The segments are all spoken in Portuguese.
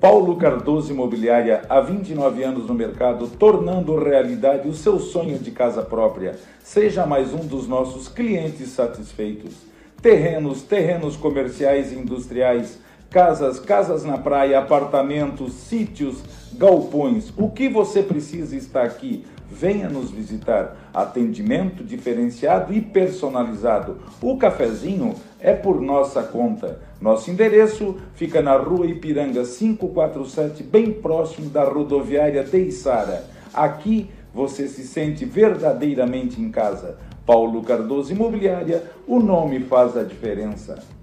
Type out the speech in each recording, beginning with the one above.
Paulo Cardoso Imobiliária, há 29 anos no mercado, tornando realidade o seu sonho de casa própria. Seja mais um dos nossos clientes satisfeitos. Terrenos, terrenos comerciais e industriais, casas, casas na praia, apartamentos, sítios, galpões. O que você precisa está aqui. Venha nos visitar. Atendimento diferenciado e personalizado. O cafezinho é por nossa conta. Nosso endereço fica na rua Ipiranga 547, bem próximo da rodoviária Teixara. Aqui você se sente verdadeiramente em casa. Paulo Cardoso Imobiliária, o nome faz a diferença.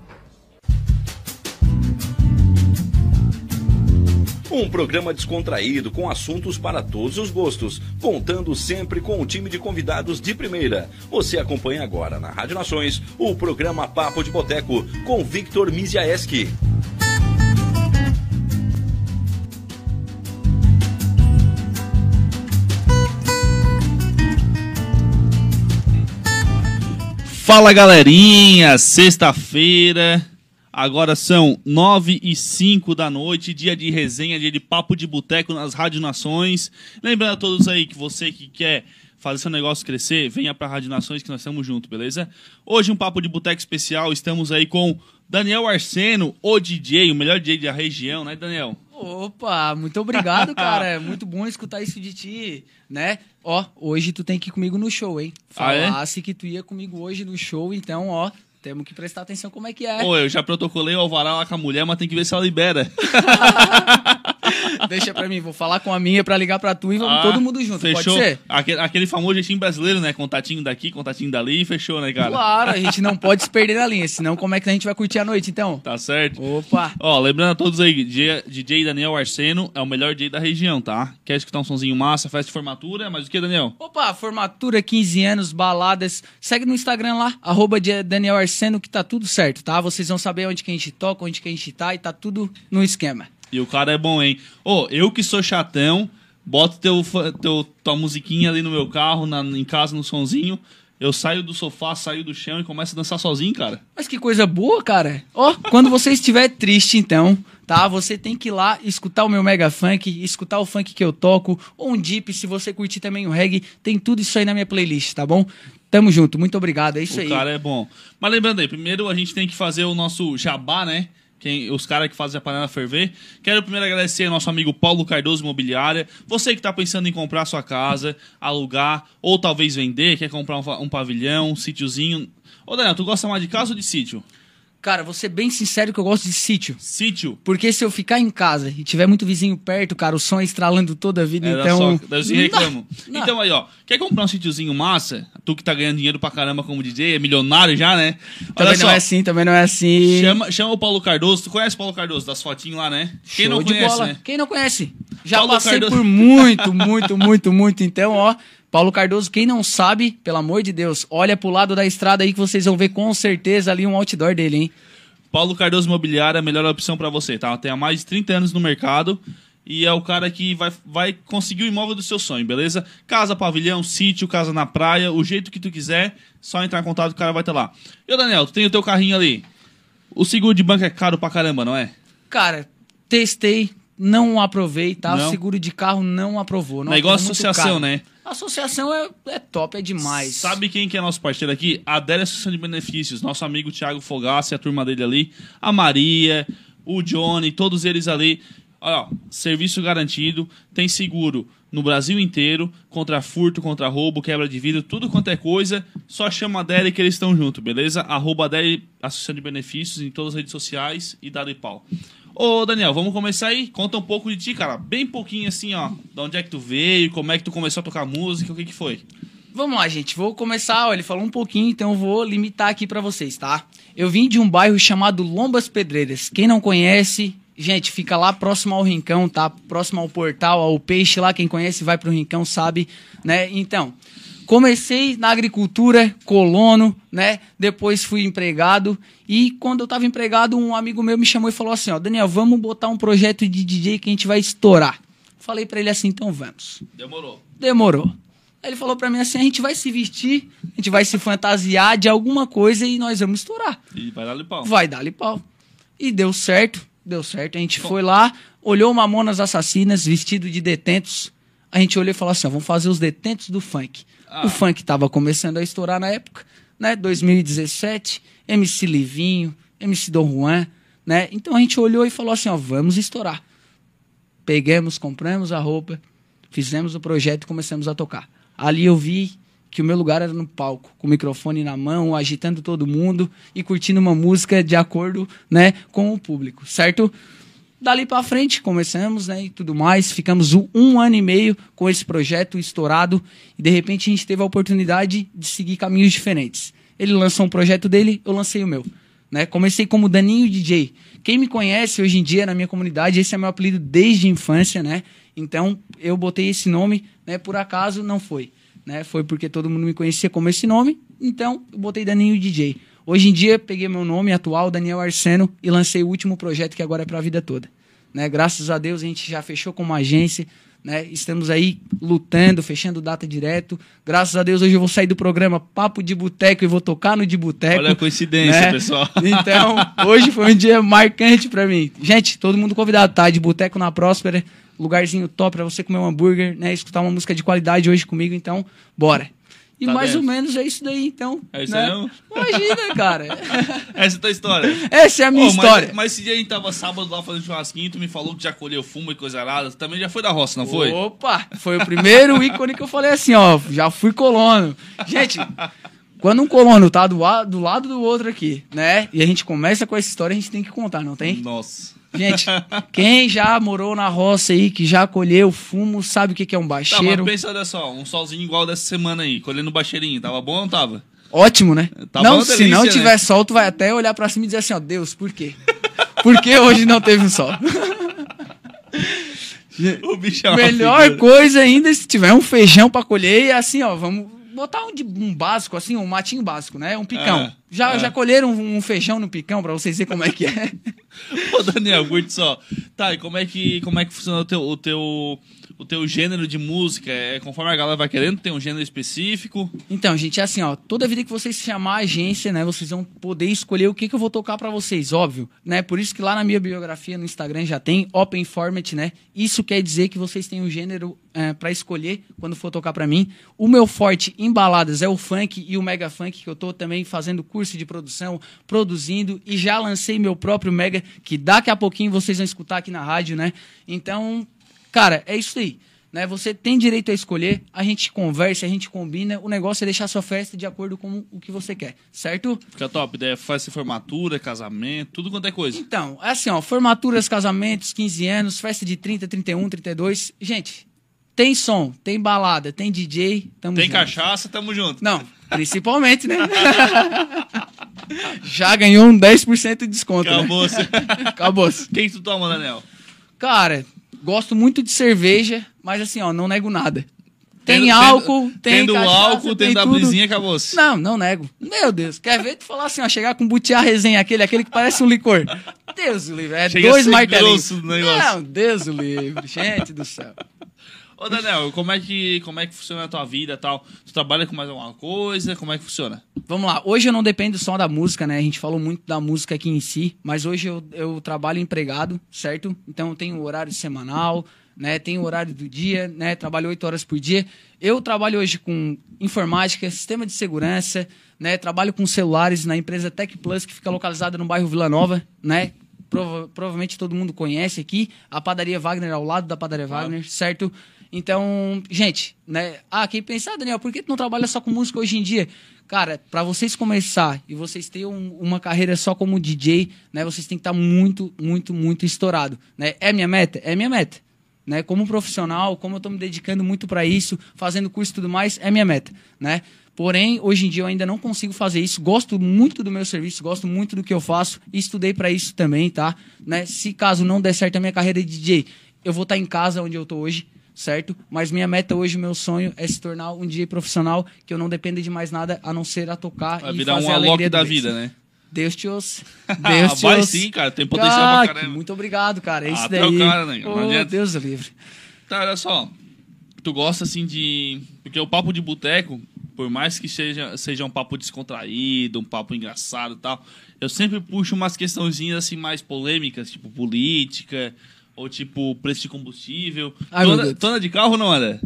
Um programa descontraído com assuntos para todos os gostos, contando sempre com um time de convidados de primeira. Você acompanha agora na Rádio Nações o programa Papo de Boteco com Victor Miziaeski. Fala galerinha, sexta-feira, Agora são nove e cinco da noite, dia de resenha, dia de papo de boteco nas Rádio Nações. Lembrando a todos aí que você que quer fazer seu negócio crescer, venha para a Rádio Nações que nós estamos juntos, beleza? Hoje um papo de boteco especial, estamos aí com Daniel Arseno, o DJ, o melhor DJ da região, né, Daniel? Opa, muito obrigado, cara. É muito bom escutar isso de ti, né? Ó, hoje tu tem que ir comigo no show, hein? Falasse ah, é? que tu ia comigo hoje no show, então, ó, temos que prestar atenção como é que é. Pô, eu já protocolei o alvará lá com a mulher, mas tem que ver se ela libera. Deixa pra mim, vou falar com a minha pra ligar pra tu e vamos ah, todo mundo junto, fechou. pode ser? Aquele, aquele famoso jeitinho brasileiro, né? Contatinho daqui, contatinho dali, fechou, né, cara? Claro, a gente não pode se perder na linha, senão como é que a gente vai curtir a noite, então? Tá certo. Opa! Ó, lembrando a todos aí, DJ, DJ Daniel Arseno é o melhor DJ da região, tá? Quer escutar um sonzinho massa, festa de formatura, mas o que, Daniel? Opa, formatura, 15 anos, baladas, segue no Instagram lá, arroba Daniel Arseno, que tá tudo certo, tá? Vocês vão saber onde que a gente toca, onde que a gente tá e tá tudo no esquema. E o cara é bom, hein? Ô, oh, eu que sou chatão, boto teu, teu, tua musiquinha ali no meu carro, na, em casa, no sonzinho. Eu saio do sofá, saio do chão e começo a dançar sozinho, cara. Mas que coisa boa, cara. Ó, oh, quando você estiver triste, então, tá? Você tem que ir lá escutar o meu Mega Funk, escutar o funk que eu toco, ou um deep, se você curtir também o reggae, tem tudo isso aí na minha playlist, tá bom? Tamo junto, muito obrigado, é isso o aí. O cara é bom. Mas lembrando aí, primeiro a gente tem que fazer o nosso jabá, né? Quem, os caras que fazem a panela ferver. Quero primeiro agradecer ao nosso amigo Paulo Cardoso Imobiliária. Você que está pensando em comprar sua casa, alugar, ou talvez vender, quer comprar um, um pavilhão, um sítiozinho. Ô, Daniel, tu gosta mais de casa ou de sítio? Cara, vou ser bem sincero que eu gosto de sítio. Sítio? Porque se eu ficar em casa e tiver muito vizinho perto, cara, o som é estralando toda a vida, é, então... Só, daí reclamo. Não, não. Então aí, ó, quer comprar um sítiozinho massa? Tu que tá ganhando dinheiro pra caramba como DJ, é milionário já, né? Também não é assim, também não é assim. Chama, chama o Paulo Cardoso. Tu conhece o Paulo Cardoso, das fotinhas lá, né? Quem Show não conhece, né? Quem não conhece? Já Paulo passei Cardoso. por muito, muito, muito, muito. Então, ó, Paulo Cardoso, quem não sabe, pelo amor de Deus, olha pro lado da estrada aí que vocês vão ver com certeza ali um outdoor dele, hein? Paulo Cardoso Imobiliária é a melhor opção para você, tá? Tem há mais de 30 anos no mercado e é o cara que vai, vai conseguir o imóvel do seu sonho, beleza? Casa, pavilhão, sítio, casa na praia, o jeito que tu quiser, só entrar em contato, o cara vai estar lá. E o Daniel, tu tem o teu carrinho ali. O seguro de banco é caro pra caramba, não é? Cara, testei, não aprovei, tá? Não? O seguro de carro não aprovou. Não é igual é associação, né? A associação é, é top, é demais. Sabe quem que é nosso parceiro aqui? A Adélia Associação de Benefícios, nosso amigo Thiago Fogassi, a turma dele ali, a Maria, o Johnny, todos eles ali. Olha, ó, serviço garantido, tem seguro no Brasil inteiro, contra furto, contra roubo, quebra de vidro, tudo quanto é coisa, só chama a Adélia que eles estão junto, beleza? Arroba Adélia Associação de Benefícios em todas as redes sociais e dá de pau. Ô, Daniel, vamos começar aí? Conta um pouco de ti, cara. Bem pouquinho assim, ó. De onde é que tu veio, como é que tu começou a tocar música, o que que foi? Vamos lá, gente. Vou começar. Ó, ele falou um pouquinho, então vou limitar aqui pra vocês, tá? Eu vim de um bairro chamado Lombas Pedreiras. Quem não conhece, gente, fica lá próximo ao Rincão, tá? Próximo ao portal, ao peixe lá. Quem conhece vai pro Rincão, sabe, né? Então, comecei na agricultura, colono, né? Depois fui empregado. E quando eu tava empregado, um amigo meu me chamou e falou assim: Ó, Daniel, vamos botar um projeto de DJ que a gente vai estourar. Falei pra ele assim: então vamos. Demorou. Demorou. Aí ele falou pra mim assim: a gente vai se vestir, a gente vai se fantasiar de alguma coisa e nós vamos estourar. E vai dar-lhe pau. Vai dar-lhe pau. E deu certo, deu certo. A gente foi lá, olhou Mamonas Assassinas, vestido de detentos. A gente olhou e falou assim: ó, vamos fazer os detentos do funk. Ah. O funk tava começando a estourar na época, né? 2017, MC Livinho, MC Dom Juan, né? Então a gente olhou e falou assim: ó, vamos estourar. Pegamos, compramos a roupa, fizemos o projeto e começamos a tocar. Ali eu vi que o meu lugar era no palco, com o microfone na mão, agitando todo mundo e curtindo uma música de acordo, né, com o público, certo? Dali pra frente começamos, né, e tudo mais. Ficamos um, um ano e meio com esse projeto estourado e de repente a gente teve a oportunidade de seguir caminhos diferentes. Ele lançou um projeto dele, eu lancei o meu. Né? Comecei como Daninho DJ. Quem me conhece hoje em dia na minha comunidade, esse é meu apelido desde a infância, né? Então eu botei esse nome, né? Por acaso não foi, né? Foi porque todo mundo me conhecia como esse nome, então eu botei Daninho DJ. Hoje em dia peguei meu nome atual, Daniel Arseno, e lancei o último projeto que agora é para a vida toda. Né? Graças a Deus a gente já fechou com uma agência, né? Estamos aí lutando, fechando data direto. Graças a Deus hoje eu vou sair do programa Papo de Boteco e vou tocar no de Boteco. Olha a coincidência, né? pessoal. Então, hoje foi um dia marcante pra mim. Gente, todo mundo convidado, tá? De Boteco na Próspera, lugarzinho top pra você comer um hambúrguer, né? Escutar uma música de qualidade hoje comigo, então, bora. E Tá mais dentro. ou menos é isso daí, então. É isso né? aí mesmo? Imagina, cara. Essa é a tua história. Essa é a minha mas- história. Mas, esse dia a gente tava sábado lá fazendo churrasquinho, tu me falou que já colheu fumo e coisa arada. Também já foi da roça, não foi? Opa, foi o primeiro ícone que eu falei assim, ó, já fui colono. Gente, quando um colono tá do, do lado do outro aqui, né? E a gente começa com essa história, a gente tem que contar, não tem? Nossa. Gente, quem já morou na roça aí, que já colheu fumo, sabe o que que é um Tá, mas bacheiro? pensa, olha só, um solzinho igual dessa semana aí, colhendo baixeirinho. Tava bom ou não tava? Ótimo, né? Tá não, bom, se delícia, não né? tiver sol, tu vai até olhar pra cima e dizer assim, ó, Deus, por quê? Por que hoje não teve um sol? O bicho é Melhor figura. coisa ainda é se tiver um feijão pra colher e assim, ó, vamos botar um, de- um básico, assim, um matinho básico, né? Um picão. É, já, é. já colheram um, um feijão no picão pra vocês verem como é que é? Ô, Daniel, curte só. Tá, e como é que, como é que funciona o teu, o, teu, o teu gênero de música? É conforme a galera vai querendo? Tem um gênero específico? Então, gente, é assim, ó, toda vida que vocês chamar a agência, né, vocês vão poder escolher o que, que eu vou tocar pra vocês, óbvio, né? Por isso que lá na minha biografia no Instagram já tem Open Format, né? Isso quer dizer que vocês têm um gênero é, para escolher quando for tocar pra mim. O meu forte em baladas é o funk e o mega funk que eu tô também fazendo curso de produção, produzindo e já lancei meu próprio mega que daqui a pouquinho vocês vão escutar aqui na rádio, né? Então, cara, é isso aí. Né? Você tem direito a escolher, a gente conversa, a gente combina. O negócio é deixar sua festa de acordo com o que você quer, certo? Fica top. Daí faz formatura, casamento, tudo quanto é coisa. Então, é assim, ó, formaturas, casamentos, 15 anos, festa de 30, 31, 32. Gente, tem som, tem balada, tem DJ, tamo Tem junto. cachaça, tamo junto. Não, principalmente, né? Já ganhou um 10% de desconto, né? Acabou. -se. Acabou. Quem que tu toma, Daniel? Cara, gosto muito de cerveja, mas assim, ó, não nego nada. Tem Tendo- álcool, tendo- tem Tendo cachaça, álcool, tem tendo a tudo. brisinha, acabou-se. Não, não nego. Meu Deus, quer ver tu falar assim, ó, chegar com butiá resenha, aquele, aquele que parece um licor. Deus o livre, é Chega a dois martelinhos. Não, Deus o livre, gente do céu. Ô, Daniel, como é que, como é que funciona a tua vida e tal? Tu trabalha com mais alguma coisa? Como é que funciona? Vamos lá, hoje eu não dependo só da música, né? A gente falou muito da música aqui em si, mas hoje eu, eu trabalho empregado, certo? Então eu tenho horário semanal, né? Tenho horário do dia, né? Trabalho oito horas por dia. Eu trabalho hoje com informática, sistema de segurança, né? Trabalho com celulares na empresa Tech Plus, que fica localizada no bairro Vila Nova, né? Prova- provavelmente todo mundo conhece aqui, a padaria Wagner ao lado da padaria Wagner, certo? Então, gente, né? Ah, quem pensa, Daniel, por que tu não trabalha só com música hoje em dia? Cara, para vocês começar e vocês terem um- uma carreira só como DJ, né? Vocês têm que estar muito, muito, muito estourado, né? É minha meta? É minha meta. Né? Como profissional, como eu tô me dedicando muito para isso, fazendo curso e tudo mais, é minha meta, né? Porém, hoje em dia eu ainda não consigo fazer isso. Gosto muito do meu serviço, gosto muito do que eu faço e estudei para isso também, tá? Né? Se caso não der certo a minha carreira de DJ, eu vou estar em casa onde eu tô hoje, certo? Mas minha meta hoje, meu sonho é se tornar um DJ profissional que eu não dependa de mais nada a não ser a tocar Vai e virar fazer um a alegria da deles. vida, né? Deus te ouça. Deus te Vai ouça. sim, cara, tem potencial pra Ah, caramba. Muito obrigado, cara. É Ah, isso tu é o daí. cara, né? Não adianta. Deus livre. Tá, olha só. Tu gosta assim de. Porque o papo de boteco, por mais que seja, seja um papo descontraído, um papo engraçado e tal, eu sempre puxo umas questãozinhas assim mais polêmicas, tipo política, ou tipo preço de combustível. Ai, meu Deus. de carro não anda?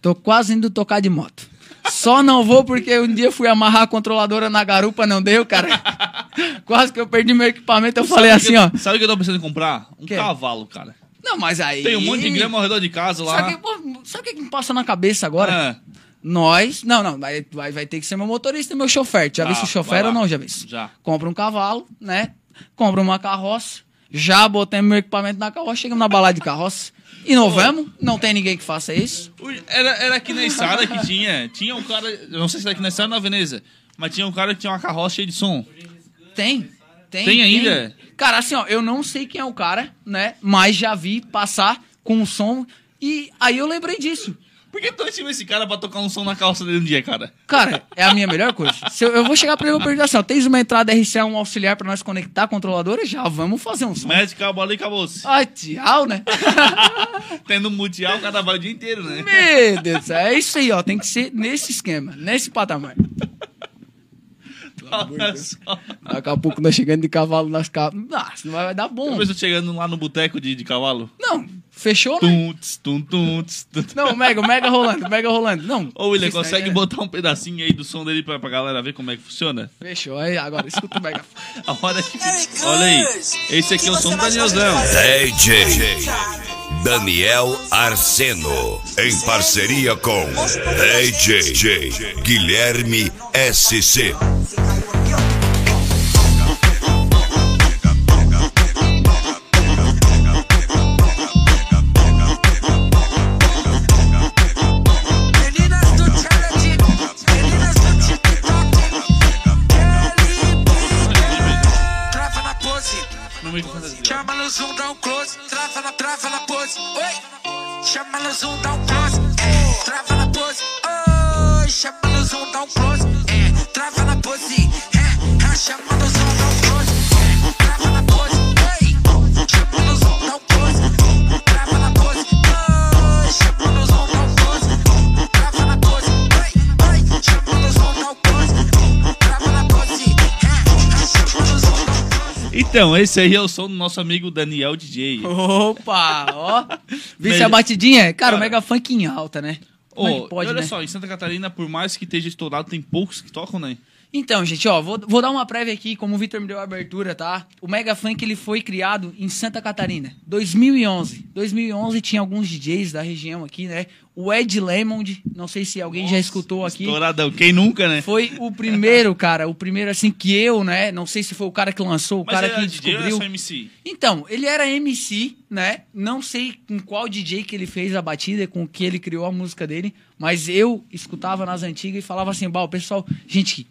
Tô quase indo tocar de moto. Só não vou porque um dia fui amarrar a controladora na garupa, não deu, cara. Quase que eu perdi meu equipamento. Eu falei Sabe que assim, ó. eu- Sabe o que eu tô pensando em comprar? Um Quê? cavalo, cara. Não, mas aí. Tem um monte de grama ao redor de casa lá. Sabe o que, pô, sabe o que que me passa na cabeça agora? Ah, Nós. Não, não, vai, vai, vai ter que ser meu motorista e meu chofer. Já Tá, viu se chofer ou não, já viu? Já. Compra um cavalo, né? Compra uma carroça. Já botei meu equipamento na carroça, chegamos na balada de carroça. Inovamos, não tem ninguém que faça isso. Era, era aqui na estrada que tinha. Tinha um cara. Eu não sei se era aqui na estrada ou na Veneza. Mas tinha um cara que tinha uma carroça cheia de som. Tem. Tem, Tem ainda? Cara, assim, ó, eu não sei quem é o cara, né? Mas já vi passar com o som. E aí eu lembrei disso. Por que tu em cima esse cara pra tocar um som na calça dele um dia, cara? Cara, é a minha melhor coisa. Se eu, eu vou chegar pra ele e vou perguntar assim, ó, tens uma entrada RCA, um auxiliar pra nós conectar a controladora? Já, vamos fazer um som. Mete cabo ali e acabou-se. Ai, tchau, né? Tendo um mundial, o cara trabalha o dia inteiro, né? Meu Deus do céu, é isso aí, ó. Tem que ser nesse esquema, nesse patamar. Daqui a pouco nós chegando de cavalo nas capas. Nossa, não vai, dar bom. Eu vejo chegando lá no boteco de, de cavalo. Não, fechou, né? Tum, tss, tum, tum, tss, tum. Não, mega, mega rolando, mega rolando. Não. Ô, William, Isso aí consegue é- botar um pedacinho aí do som dele pra, pra galera ver como é que funciona? Fechou, aí agora escuta o mega. A hora que. Olha aí. Esse aqui é o som do Danielzão. DJ Daniel Arseno, em parceria com DJ Guilherme SC. Trava na, trava na pose, oi. Chama no zoom, dá um Então, esse aí é o som do nosso amigo Daniel DJ. Opa, ó. Melhor- a batidinha? Cara, Cara. o mega funk em alta, né? Como é Ô, que pode, e olha né? só, em Santa Catarina, por mais que esteja estourado, tem poucos que tocam, né? Então, gente, ó, vou, vou dar uma prévia aqui, como o Vitor me deu a abertura, tá? O Mega Funk, ele foi criado em Santa Catarina, 2011. 2011 tinha alguns DJs da região aqui, né? O Ed Lemond, não sei se alguém já escutou aqui. Estouradão. Quem nunca, né? Foi o primeiro, cara, o primeiro assim que eu, né? Não sei se foi o cara que lançou, o Mas cara ele que era DJ ou era descobriu. só MC? Então, ele era MC, né? Não sei com qual DJ que ele fez a batida, com que ele criou a música dele, mas eu escutava nas antigas e falava assim, bah, o pessoal, gente,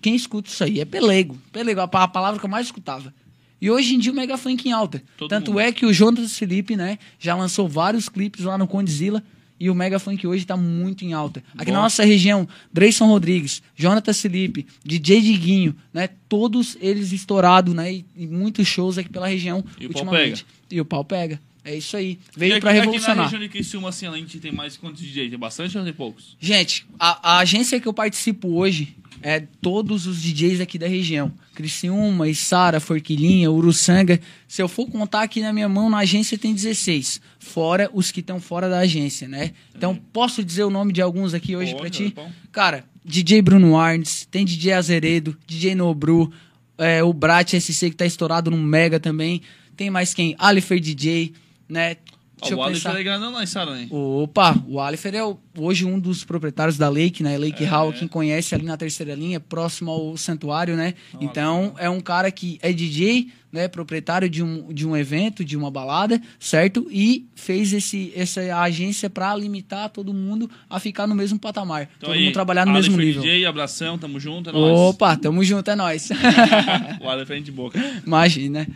quem escuta isso aí é pelego, pelego, a pa- a palavra que eu mais escutava. E hoje em dia o Mega Funk em alta. Todo Tanto mundo. é que o Jonas Felipe, né, já lançou vários clipes lá no Condzilla E o Mega Funk hoje tá muito em alta. Aqui na nossa região, Dreyson Rodrigues, Jonathan Felipe, DJ Diguinho, né? Todos eles estourados, né? E, e muitos shows aqui pela região E o pau ultimamente. E o pau pega. É isso aí. Veio aqui- pra Aqui na revolucionar. região de Criciúma, assim, a gente tem mais quantos DJ? Tem bastante ou tem poucos? Gente, a, a agência que eu participo hoje é todos os DJs aqui da região. Criciúma, Içara, Forquilinha, Uruçanga. Se eu for contar aqui na minha mão, na agência tem 16. Fora os que estão fora da agência, né? Então, posso dizer o nome de alguns aqui hoje pra ti? é. Cara, DJ Bruno Arnes, tem DJ Azeredo, DJ Nobru, é, o Brat SC que tá estourado no Mega também. Tem mais quem? Alifer DJ, né? Deixa Ó, o pensar. é grandão lá em Saranha. Opa, o Alifer é hoje um dos proprietários da Lake, né? Lake É. Hall, quem conhece ali na terceira linha, próximo ao santuário, né? então, é um cara que é DJ, né? Proprietário de um, de um evento, de uma balada, certo? E fez esse, essa agência pra limitar todo mundo a ficar no mesmo patamar. Então todo aí, mundo trabalhar no mesmo Alifer nível. DJ, abração, tamo junto, é nóis. Opa, tamo junto, é nóis. o Alifer é boa. cara. Imagina.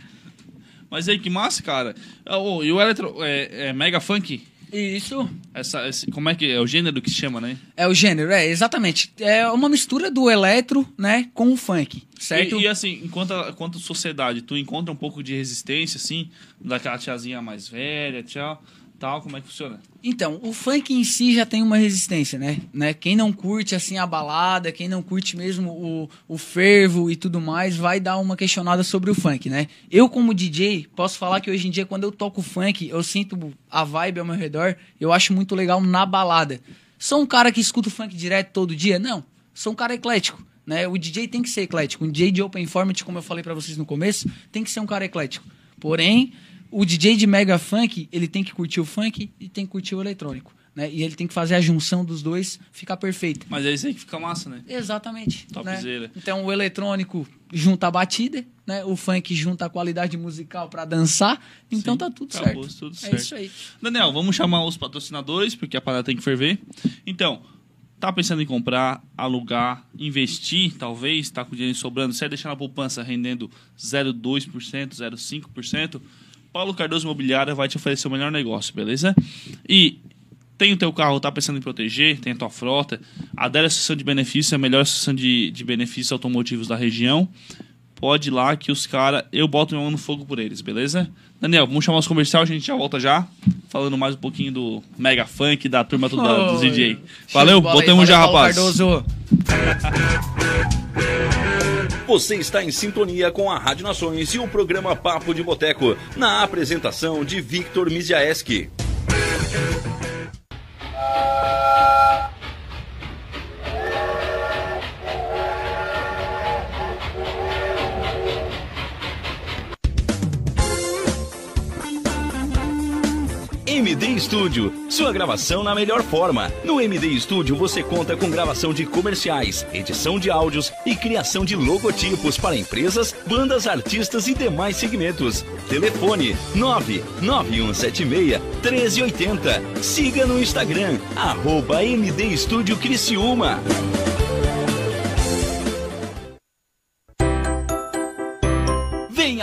Mas aí, que massa, cara. Ô, e o Electro, é, é Mega Funk? Isso. Essa, esse- como é que é? O gênero que se chama, né? É o gênero, é, exatamente. É uma mistura do eletro, né, com o funk, certo? E, e assim, enquanto, a- enquanto sociedade, tu encontra um pouco de resistência, assim, daquela tiazinha mais velha, tchau, tal, como é que funciona? Então, o funk em si já tem uma resistência, né? né? Quem não curte assim a balada, quem não curte mesmo o, o fervo e tudo mais, vai dar uma questionada sobre o funk, né? Eu, como DJ, posso falar que hoje em dia, quando eu toco funk, eu sinto a vibe ao meu redor, eu acho muito legal na balada. Sou um cara que escuta o funk direto todo dia? Não. Sou um cara eclético. Né? O DJ tem que ser eclético. Um DJ de open format, como eu falei pra vocês no começo, tem que ser um cara eclético. Porém, o DJ de mega funk, ele tem que curtir o funk e tem que curtir o eletrônico. Né? E ele tem que fazer a junção dos dois ficar perfeito. Mas é isso aí que fica massa, né? Exatamente. Topzera. Né? Então o eletrônico junta a batida, né? O funk junta a qualidade musical pra dançar. Então Sim, tá tudo acabou, certo. tudo É certo. isso aí. Daniel, vamos chamar os patrocinadores, porque a parada tem que ferver. Então, tá pensando em comprar, alugar, investir, talvez, tá com dinheiro sobrando, você deixar na poupança rendendo 0,2%, 0,5%, Paulo Cardoso Imobiliária vai te oferecer o melhor negócio, beleza? E tem o teu carro, tá pensando em proteger, tem a tua frota, adere à Associação de Benefícios, é a melhor associação de, de benefícios automotivos da região. Pode ir lá que os caras, eu boto minha mão no fogo por eles, beleza? Daniel, vamos chamar os comercial, a gente já volta já, falando mais um pouquinho do Mega Funk, da turma toda dos Oi. DJ. Valeu, voltamos já, Paulo rapaz. Cardoso. Você está em sintonia com a Rádio Nações e o programa Papo de Boteco, na apresentação de Victor Miziaeski. Studio, sua gravação na melhor forma. No MD Studio você conta com gravação de comerciais, edição de áudios e criação de logotipos para empresas, bandas, artistas e demais segmentos. Telefone 99176 1380. Siga no Instagram, arroba MD Studio Criciúma.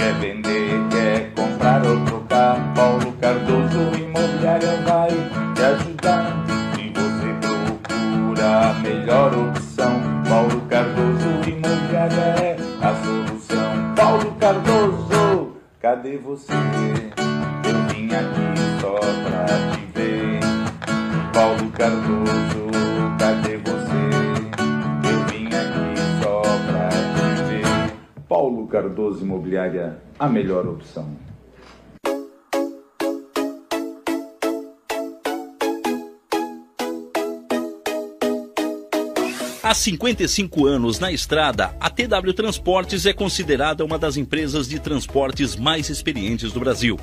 Quer vender, quer comprar ou trocar, Paulo Cardoso Imobiliária vai te ajudar. Se você procura a melhor opção, Paulo Cardoso Imobiliária é a solução. Paulo Cardoso, cadê você? Eu vim aqui só pra te ver. Paulo Cardoso, cadê Cardoso Imobiliária, a melhor opção. Há 55 anos na estrada, a TW Transportes é considerada uma das empresas de transportes mais experientes do Brasil.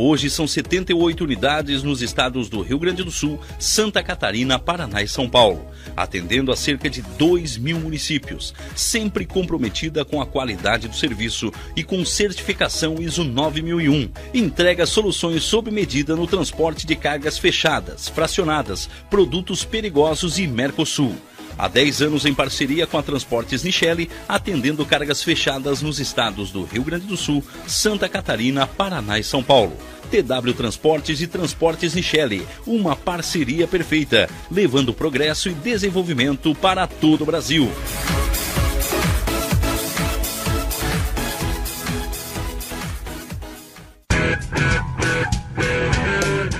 Hoje são 78 unidades nos estados do Rio Grande do Sul, Santa Catarina, Paraná e São Paulo, atendendo a cerca de 2 mil municípios, sempre comprometida com a qualidade do serviço e com certificação ISO 9001. Entrega soluções sob medida no transporte de cargas fechadas, fracionadas, produtos perigosos e Mercosul. Há 10 anos em parceria com a Transportes Nichelle, atendendo cargas fechadas nos estados do Rio Grande do Sul, Santa Catarina, Paraná e São Paulo. TW Transportes e Transportes Nichelle, uma parceria perfeita, levando progresso e desenvolvimento para todo o Brasil.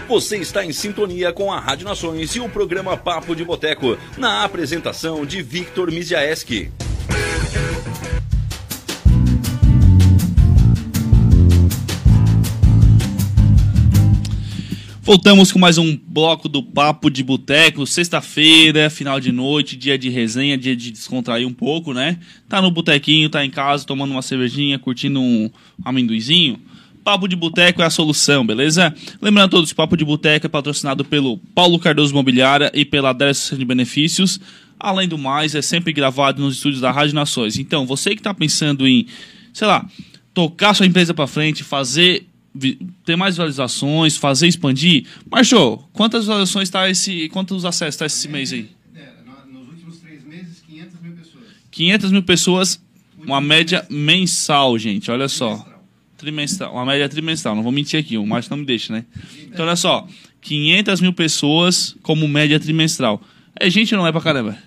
Você está em sintonia com a Rádio Nações e o programa Papo de Boteco, na apresentação de Victor Miziaeski. Voltamos com mais um bloco do Papo de Boteco, sexta-feira, final de noite, dia de resenha, dia de descontrair um pouco, né? Tá no botequinho, tá em casa, tomando uma cervejinha, curtindo um amendoizinho. Papo de Boteco é a solução, beleza? Lembrando a todos, Papo de Boteco é patrocinado pelo Paulo Cardoso Mobiliária e pela Adressa de Benefícios. Além do mais, é sempre gravado nos estúdios da Rádio Nações. Então, você que está pensando em, sei lá, tocar sua empresa para frente, fazer ter mais visualizações, fazer expandir. Marchou, quantas visualizações tá esse, quantos acessos tá esse mês aí? É, no- nos últimos três meses, 500 mil pessoas. 500 mil pessoas, uma média mensal, gente, olha só. Trimestral, uma média trimestral, não vou mentir aqui, o Márcio não me deixa, né? Então, olha só, 500 mil pessoas como média trimestral. É gente ou não é pra caramba?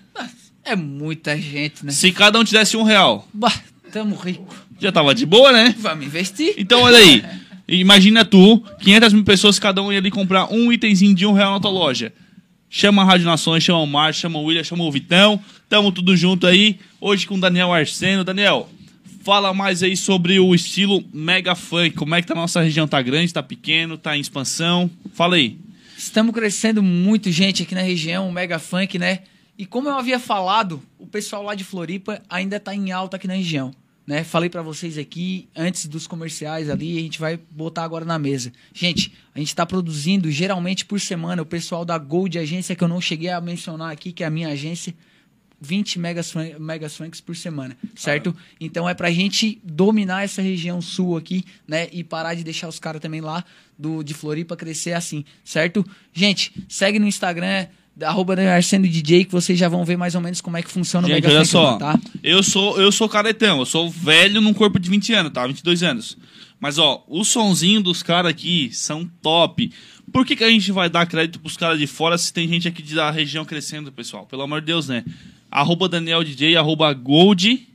É muita gente, né? Se cada um te desse um real, Bah, tamo rico. já tava de boa, né? Vamos investir? Então, olha aí. Imagina tu, 500 mil pessoas, cada um ia ali comprar um itemzinho de um real na tua loja. Chama a Rádio Nações, chama o Márcio, chama o William, chama o Vitão. Tamo tudo junto aí. Hoje com o Daniel Arseno. Daniel, fala mais aí sobre o estilo mega funk. Como é que tá a nossa região? Tá grande, tá pequeno, tá em expansão? Fala aí. Estamos crescendo muito, gente, aqui na região, o Mega Funk, né? E como eu havia falado, o pessoal lá de Floripa ainda tá em alta aqui na região. Né? Falei pra vocês aqui antes dos comerciais ali, a gente vai botar agora na mesa. Gente, a gente tá produzindo geralmente por semana o pessoal da Gold Agência que eu não cheguei a mencionar aqui, que é a minha agência, 20 megas, fran- megas francs por semana, certo? Então é pra gente dominar essa região sul aqui, né? E parar de deixar os caras também lá do, de Floripa crescer assim, certo? Gente, segue no Instagram, arroba Arseno DJ, que vocês já vão ver mais ou menos como é que funciona o Gente, Mega olha só. tá? Eu sou, eu sou caretão, eu sou velho num corpo de 20 anos, tá? 22 anos. Mas, ó, o sonzinho dos caras aqui são top. Por que, que a gente vai dar crédito pros caras de fora se tem gente aqui da região crescendo, pessoal? Pelo amor de Deus, né? Arroba Daniel DJ, arroba Gold.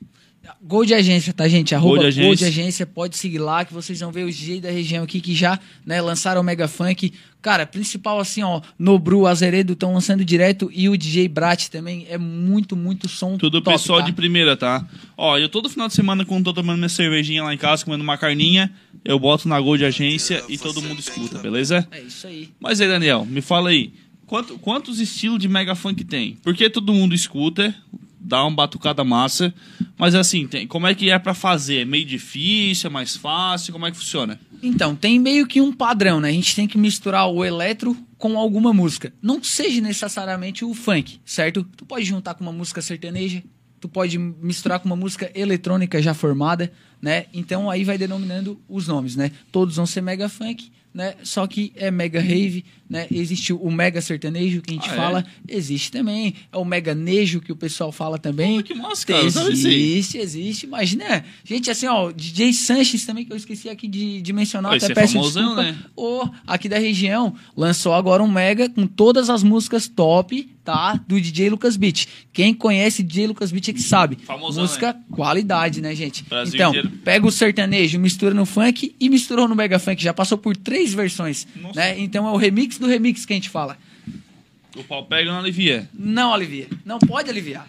Gold Agência, tá, gente? Arroba Gold Gold Agência. Agência. pode seguir lá que vocês vão ver os DJ da região aqui que já né, lançaram o Mega Funk. Cara, principal assim, ó, Nobru, Azeredo estão lançando direto e o DJ Brat também é muito, muito som Tudo top, pessoal tá? de primeira, tá? Ó, eu todo final de semana, quando tô tomando minha cervejinha lá em casa, comendo uma carninha, eu boto na Gold Agência e todo mundo escuta, beleza? É isso aí. Mas aí, Daniel, me fala aí. Quanto- quantos estilos de mega funk tem? Porque todo mundo escuta, dá uma batucada massa, mas assim, tem, como é que é pra fazer? É meio difícil, é mais fácil? Como é que funciona? Então, tem meio que um padrão, né? A gente tem que misturar o eletro com alguma música. Não seja necessariamente o funk, certo? Tu pode juntar com uma música sertaneja, tu pode misturar com uma música eletrônica já formada, né? Então aí vai denominando os nomes, né? Todos vão ser mega funk, né? Só que é mega rave, né? Existe o mega sertanejo que a gente Ah, é? fala, existe também. É o mega nejo que o pessoal fala também. Pô, que massa, cara, aí. Existe, existe. Imagina, gente, assim, ó, DJ Sanches também, que eu esqueci aqui de, de mencionar, Pô, até é peço famosão, desculpa. né? Ô, aqui da região, lançou agora um mega com todas as músicas top, tá? Do DJ Lucas Beat. Quem conhece DJ Lucas Beat é que sabe. Famosão, Música qualidade, né, gente? Brasil então, inteiro. pega o sertanejo, mistura no funk e misturou no mega funk. Já passou por três versões, Nossa. né? Então é o remix do remix que a gente fala. O pau pega não alivia. Não alivia. Não pode aliviar.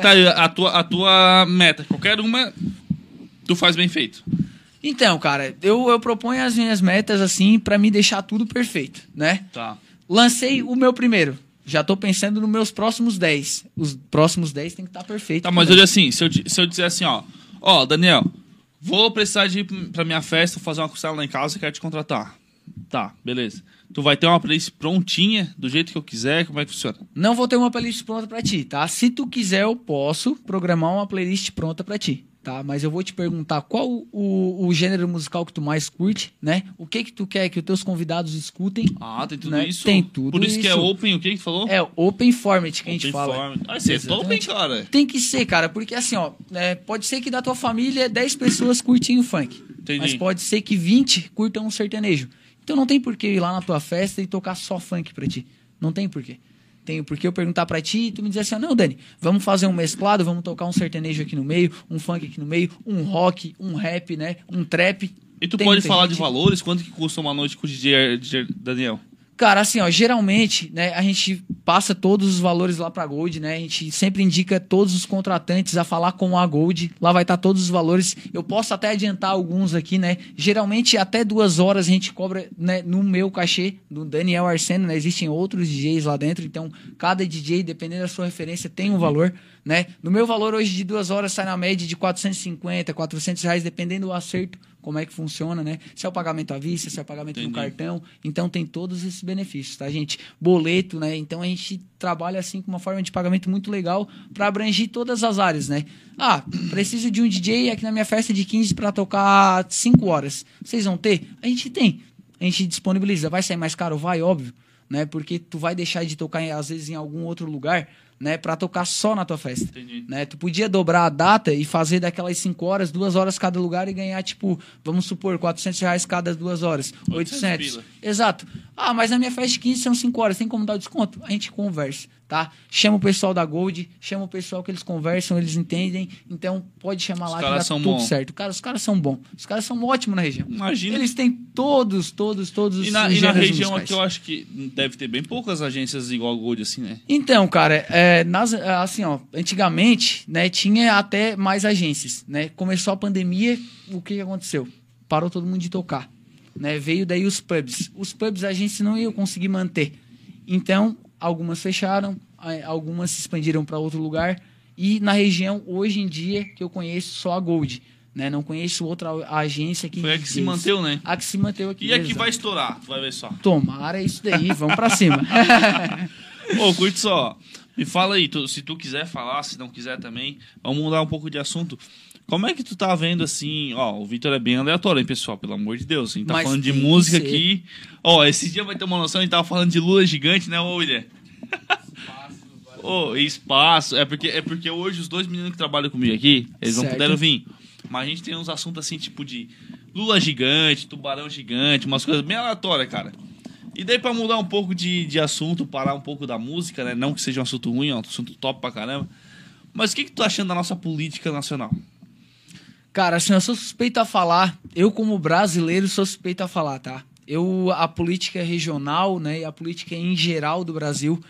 Tá, a tua, a tua meta, qualquer uma, tu faz bem feito. Então, cara, eu, eu proponho as minhas metas assim pra me deixar tudo perfeito, né? Tá. Lancei o meu primeiro. Já tô pensando nos meus próximos 10. Os próximos 10 tem que estar perfeito. Tá, mas também. hoje assim, se eu, se eu disser assim, ó, ó, Daniel, vou precisar de ir pra minha festa, fazer uma costela lá em casa, quero te contratar. Tá, beleza. Tu vai ter uma playlist prontinha, do jeito que eu quiser, como é que funciona? Não vou ter uma playlist pronta pra ti, tá? Se tu quiser, eu posso programar uma playlist pronta pra ti, tá? Mas eu vou te perguntar qual o, o gênero musical que tu mais curte, né? O que que tu quer que os teus convidados escutem? Ah, tem tudo Né? isso? Tem tudo Por isso, que é isso. open, o que que tu falou? É open format que a gente Open fala. format. Ah, você é open, cara. Tem que ser, cara, porque assim, ó, é, pode ser que da tua família 10 pessoas curtem o funk. Entendi. Mas pode ser que 20 curtam um sertanejo. Então não tem por que ir lá na tua festa e tocar só funk pra ti. Não tem por quê. Tem por que eu perguntar pra ti e tu me dizer assim, ó, não, Dani, vamos fazer um mesclado, vamos tocar um sertanejo aqui no meio, um funk aqui no meio, um rock, um rap, né, um trap. E tu Tem pode falar gente- de valores? Quanto que custa uma noite com o DJ, DJ Daniel? Cara, assim, ó, geralmente, né, a gente passa todos os valores lá pra Gold, né? A gente sempre indica todos os contratantes a falar com a Gold. Lá vai estar todos os valores. Eu posso até adiantar alguns aqui, né? Geralmente, até duas horas a gente cobra, né, no meu cachê, do Daniel Arseno, né? Existem outros DJs lá dentro, então cada DJ, dependendo da sua referência, tem um valor, né? No meu valor hoje de duas horas sai na média de 450, 400 reais, dependendo do acerto, como é que funciona, né? Se é o pagamento à vista, se é o pagamento no Entendi. cartão. Então tem todos esses benefícios, tá, gente? Boleto, né? Então a gente trabalha assim com uma forma de pagamento muito legal para abranger todas as áreas, né? Ah, preciso de um DJ aqui na minha festa de 15 para tocar 5 horas. Vocês vão ter? A gente tem. A gente disponibiliza. Vai sair mais caro? Vai, óbvio, né? Porque tu vai deixar de tocar às vezes em algum outro lugar, né, para tocar só na tua festa Entendi. né? Tu podia dobrar a data e fazer daquelas 5 horas, duas horas cada lugar e ganhar, tipo, vamos supor, 400 reais cada duas horas. 800 800. Exato. Ah, mas na minha festa de 15 são 5 horas, tem como dar o desconto? A gente conversa, tá? Chama o pessoal da Gold, chama o pessoal que eles conversam, eles entendem. Então pode chamar Os lá que dá tudo bons. certo. Cara, os caras são bons. Os caras são ótimos na região. Imagina. Eles têm todos, todos, todos os E na, e na região musicais. aqui eu acho que deve ter bem poucas agências igual a Gold assim, né? Então, cara, é, nas- assim, ó, antigamente, né, tinha até mais agências, né? Começou a pandemia, o que aconteceu? Parou todo mundo de tocar, né? Veio daí os pubs. Os pubs a gente não ia conseguir manter. Então, algumas fecharam, algumas se expandiram para outro lugar e na região hoje em dia que eu conheço só a Gold, né? Não conheço outra agência que Foi a que se DJs. manteu, né? A que se manteve aqui. E aqui vai estourar, tu vai ver só. Tomara isso daí, vamos pra cima. Ô, curte só. Me fala aí, tu- se tu quiser falar, se não quiser também, vamos mudar um pouco de assunto. Como é que tu tá vendo assim? Ó, o Vitor é bem aleatório, hein, pessoal? Pelo amor de Deus. A gente tá Mas falando de música ser. aqui. Ó, esse dia vai ter uma noção, a gente tava falando de Lula gigante, né, ô William? Ô, espaço. É porque, é porque hoje os dois meninos que trabalham comigo aqui, eles não Certo. puderam vir. Mas a gente tem uns assuntos assim, tipo de Lula gigante, tubarão gigante, umas coisas bem aleatórias, cara. E daí pra mudar um pouco de, de assunto, parar um pouco da música, né? Não que seja um assunto ruim, é um assunto top pra caramba. Mas o que, que tu tá achando da nossa política nacional? Cara, assim, eu sou suspeito a falar. Eu, como brasileiro, sou suspeito a falar, tá? Eu, a política regional, né, e a política em geral do Brasil,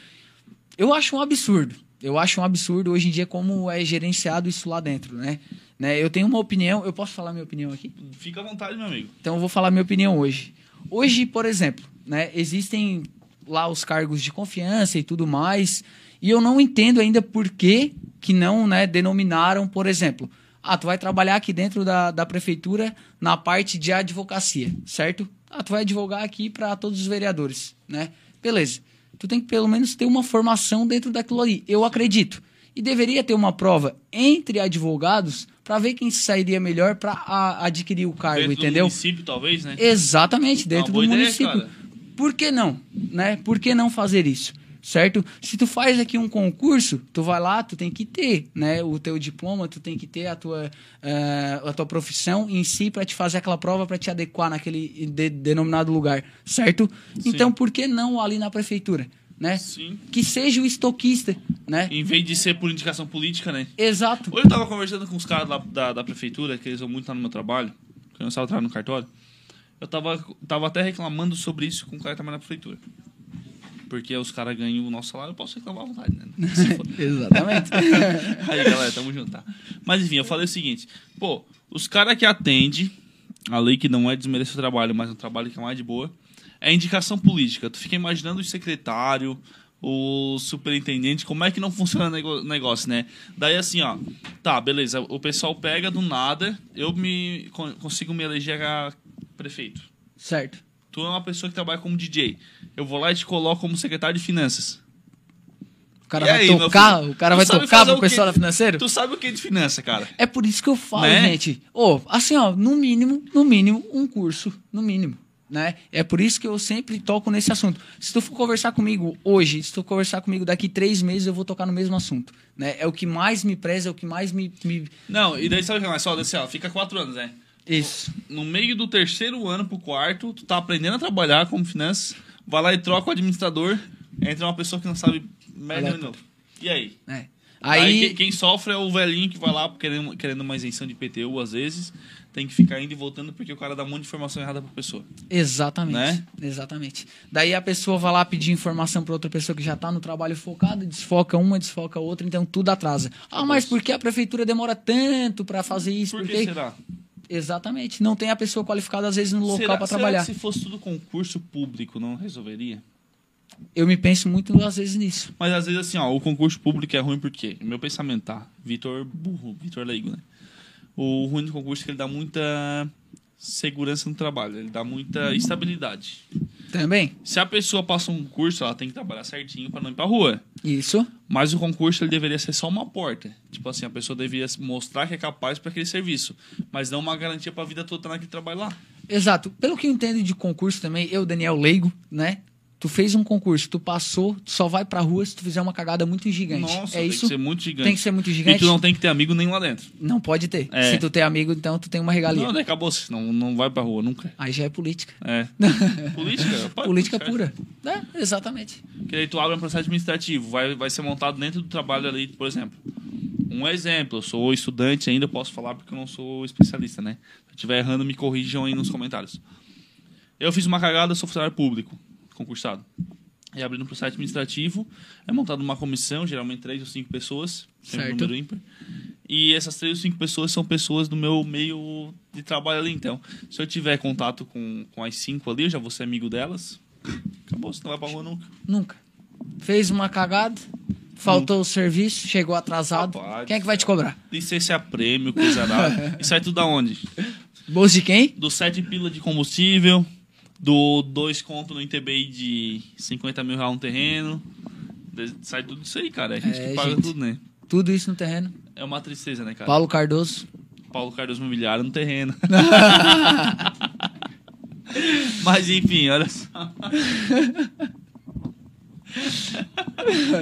eu acho um absurdo. Eu acho um absurdo hoje em dia como é gerenciado isso lá dentro, né? né? Eu tenho uma opinião, eu posso falar minha opinião aqui? Fica à vontade, meu amigo. Então eu vou falar minha opinião hoje. Hoje, por exemplo, né, existem lá os cargos de confiança e tudo mais, e eu não entendo ainda por que, que não né, denominaram, por exemplo, ah, tu vai trabalhar aqui dentro da, da prefeitura na parte de advocacia, certo? Ah, tu vai advogar aqui para todos os vereadores, né? Beleza. Tu tem que pelo menos ter uma formação dentro daquilo ali, eu acredito. E deveria ter uma prova entre advogados para ver quem sairia melhor para adquirir o cargo, Dentro do entendeu? município, talvez, né? Exatamente, dentro do ideia, município. cara. Por que não? Né? Por que não fazer isso? Certo? Se tu faz aqui um concurso, tu vai lá, tu tem que ter, né, o teu diploma, tu tem que ter a tua, eh, a tua profissão em si para te fazer aquela prova para te adequar naquele de- denominado lugar, certo? Então por que não ali na prefeitura, né? Sim. Que seja o estoquista, né? Em vez de ser por indicação política, né? Exato. Hoje eu tava conversando com os caras lá da, da prefeitura, que eles vão muito lá no meu trabalho, que eu não estava trabalhando no cartório. Eu tava, tava até reclamando sobre isso com o cara que trabalha na prefeitura. Porque os caras ganham o nosso salário, eu posso reclamar à vontade, né? Exatamente. Aí, galera, tamo junto, tá? Mas enfim, eu falei o seguinte: pô, os caras que atendem, a lei que não é desmerecer o trabalho, mas é um trabalho que é mais de boa, é indicação política. Tu fica imaginando o secretário, o superintendente, como é que não funciona o negócio, né? Daí assim, ó, tá, beleza, o pessoal pega do nada, eu me con- consigo me eleger a prefeito. certo. Tu é uma pessoa que trabalha como DJ. Eu vou lá e te coloco como secretário de finanças. O cara E vai aí, tocar, o cara vai tocar pro pessoal da financeira? Tu sabe o que é de finança, cara? É por isso que eu falo, Né? gente. Ô, assim, ó, no mínimo, no mínimo, um curso, no mínimo. Né? É por isso que eu sempre toco nesse assunto. Se tu for conversar comigo hoje, se tu conversar comigo daqui três meses, eu vou tocar no mesmo assunto. Né? É o que mais me preza, é o que mais me. me- Não, e daí sabe o que é mais foda? Assim, ó, fica quatro anos, né? Isso. No meio do terceiro ano pro quarto, tu tá aprendendo a trabalhar como finanças, vai lá e troca o administrador, entra uma pessoa que não sabe merda nenhuma. E aí? né? Aí, Aí, quem, quem sofre é o velhinho que vai lá querendo, querendo uma isenção de IPTU, às vezes, tem que ficar indo e voltando porque o cara dá um monte de informação errada pra pessoa. Exatamente. Né? Exatamente. Daí a pessoa vai lá pedir informação para outra pessoa que já está no trabalho focado, desfoca uma, desfoca outra, então tudo atrasa. Ah, mas por que a prefeitura demora tanto para fazer isso? Por que Porque- será? Exatamente. Não tem a pessoa qualificada, às vezes, no local será, para será trabalhar. que se fosse tudo concurso público, não resolveria? Eu me penso muito, às vezes, nisso. Mas às vezes assim, ó, o concurso público é ruim porque, meu pensamento, tá? Vitor burro, Vitor leigo, né? O ruim do concurso é que ele dá muita segurança no trabalho, ele dá muita estabilidade. Também? Se a pessoa passa um curso, ela tem que trabalhar certinho pra não ir pra rua. Isso. Mas o concurso ele deveria ser só uma porta. Tipo assim, a pessoa deveria mostrar que é capaz para aquele serviço, mas não uma garantia pra vida toda naquele trabalho lá. Exato. Pelo que eu entendo de concurso também, eu, Daniel Leigo, né? Tu fez um concurso, tu passou, tu só vai pra rua se tu fizer uma cagada muito gigante. Nossa, é tem isso? que ser muito gigante. Tem que ser muito E gigante? tu não tem que ter amigo nenhum lá dentro. Não pode ter. É. Se tu tem amigo, então tu tem uma regalia. Não, daí acabou-se. Não, não vai pra rua nunca. Aí já é política. É. Política? pode, política pura. É, exatamente. Que aí tu abre um processo administrativo, vai, vai ser montado dentro do trabalho ali, por exemplo. Um exemplo, eu sou estudante ainda, posso falar porque eu não sou especialista, né? Se eu estiver errando, me corrijam aí nos comentários. Eu fiz uma cagada, sou funcionário público, concursado. E abrindo um processo administrativo, é montado uma comissão, geralmente três ou cinco pessoas, sempre Certo. número ímpar. E essas três ou cinco pessoas são pessoas do meu meio de trabalho ali. Então, se eu tiver contato com, com as cinco ali, eu já vou ser amigo delas. Acabou, você não vai pra rua nunca. Nunca. Fez uma cagada, faltou o serviço, chegou atrasado. Rapaz Quem é que vai te cobrar? Licença prêmio, coisa nada. E sai tudo da onde? Bolsa de quem? Do 7 pila de combustível, do 2 conto no ITBI de 50 mil reais no terreno. Sai tudo isso aí, cara. É a gente É, que paga gente. tudo, né? Tudo isso no terreno. É uma tristeza, né, cara? Paulo Cardoso. Paulo Cardoso Mobiliário no terreno. Mas enfim, olha só.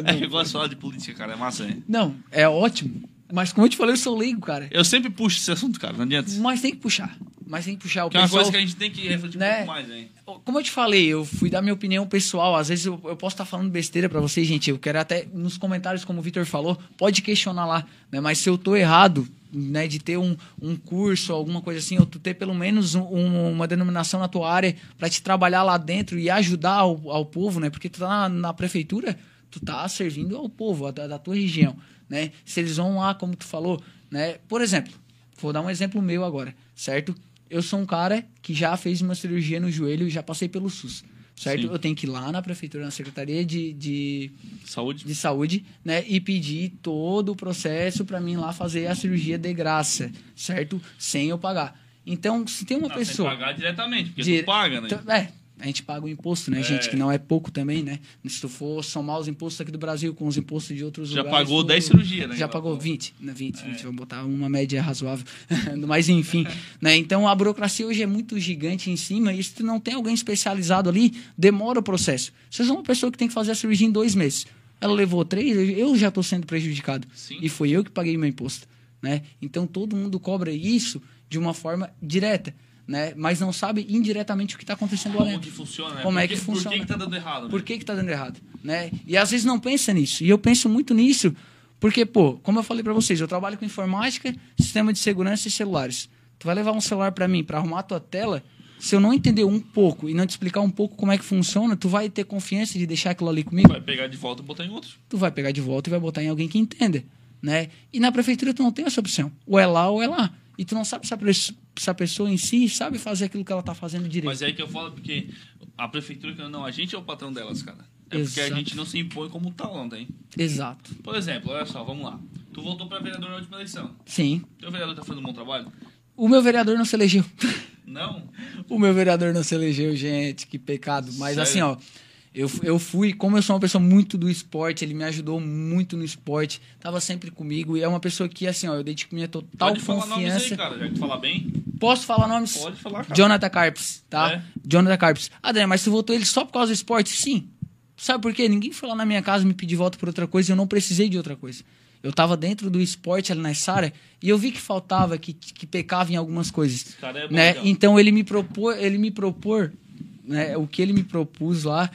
É que eu gosto de falar de política, cara. É massa, né? Não, é ótimo. Mas como eu te falei, eu sou leigo, cara. Eu sempre puxo esse assunto, cara. Não adianta. Mas tem que puxar. Mas tem que puxar. O Que é uma pessoal... coisa que a gente tem que refletir Né? um pouco mais, né? Como eu te falei, eu fui dar minha opinião pessoal. Às vezes eu, eu posso estar falando besteira pra vocês, gente. Eu quero até, nos comentários, como o Vitor falou, pode questionar lá. Né? Mas se eu tô errado, né, de ter um, um curso, alguma coisa assim, ou tu ter pelo menos um- um- uma denominação na tua área pra te trabalhar lá dentro e ajudar ao, ao povo, né? Porque tu tá na, na prefeitura, tu tá servindo ao povo, da, da tua região, né? Se eles vão lá, como tu falou, né? Por exemplo, vou dar um exemplo meu agora, certo? Eu sou um cara que já fez uma cirurgia no joelho e já passei pelo SUS, certo? Sim. Eu tenho que ir lá na prefeitura, na Secretaria de, de, Saúde. de Saúde, né? E pedir todo o processo para mim lá fazer a cirurgia de graça, certo? Sem eu pagar. Então, se tem uma Não, pessoa... Sem pagar diretamente, porque Dire- tu paga, né? Então, É, a gente paga o imposto, né, É. gente? Que não é pouco também, né? Se tu for somar os impostos aqui do Brasil com os impostos de outros Já lugares... pagou tu- 10 cirurgias, né? Já pagou 20, né? 20, 20, vamos botar uma média razoável. Mas enfim, né? Então a burocracia hoje é muito gigante em cima e se tu não tem alguém especializado ali, demora o processo. Se sou uma pessoa que tem que fazer a cirurgia em dois meses, ela levou três, eu já estou sendo prejudicado. Sim. E foi eu que paguei meu imposto, né? Então todo mundo cobra isso de uma forma direta, né? Mas não sabe indiretamente o que está acontecendo lá Como dentro. que funciona, né? Como Por é que Por funciona? que, que tá dando errado? né? Por que que tá dando errado, né? E às vezes não pensa nisso. E eu penso muito nisso, porque, pô, como eu falei para vocês, eu trabalho com informática, sistema de segurança e celulares. Tu vai levar um celular para mim para arrumar a tua tela, se eu não entender um pouco e não te explicar um pouco como é que funciona, tu vai ter confiança de deixar aquilo ali comigo? Vai pegar de volta e botar em outro. Tu vai pegar de volta e vai botar em alguém que entenda, né? E na prefeitura tu não tem essa opção. Ou é lá ou é lá. E tu não sabe se a, se a pessoa em si sabe fazer aquilo que ela tá fazendo direito. Mas é aí que eu falo, porque a prefeitura, não, a gente é o patrão delas, cara. É porque a Exato. gente não se impõe como tal, não tem? Exato. Por exemplo, olha só, vamos lá. Tu voltou pra vereador na última eleição. Sim. Teu vereador tá fazendo um bom trabalho? O meu vereador não se elegeu. Não? O meu vereador não se elegeu, gente, que pecado. Mas Sério? assim, ó, eu, eu fui, como eu sou uma pessoa muito do esporte, ele me ajudou muito no esporte, tava sempre comigo e é uma pessoa que, assim, ó, eu dedico minha total Pode falar nomes confiança. aí, cara. Já que tu fala bem, Posso falar nomes? pode falar, cara. Jonathan Carpes, tá? É? Jonathan Carpes. Adriano, mas você votou ele só por causa do esporte? Sim. Sabe por quê? Ninguém foi lá na minha casa me pedir voto por outra coisa e eu não precisei de outra coisa. Eu tava dentro do esporte ali na Sara e eu vi que faltava, que, que pecava em algumas coisas. cara é bom, né? então. Então ele me propor, ele me propor, né, o que ele me propôs lá,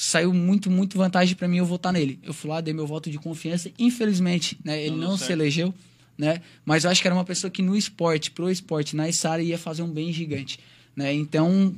saiu muito, muito vantagem pra mim eu votar nele. Eu fui lá, dei meu voto de confiança. Infelizmente, né, ele Não não se elegeu, né? Mas eu acho que era uma pessoa que no esporte, pro esporte, na Sara ia fazer um bem gigante, né? Então,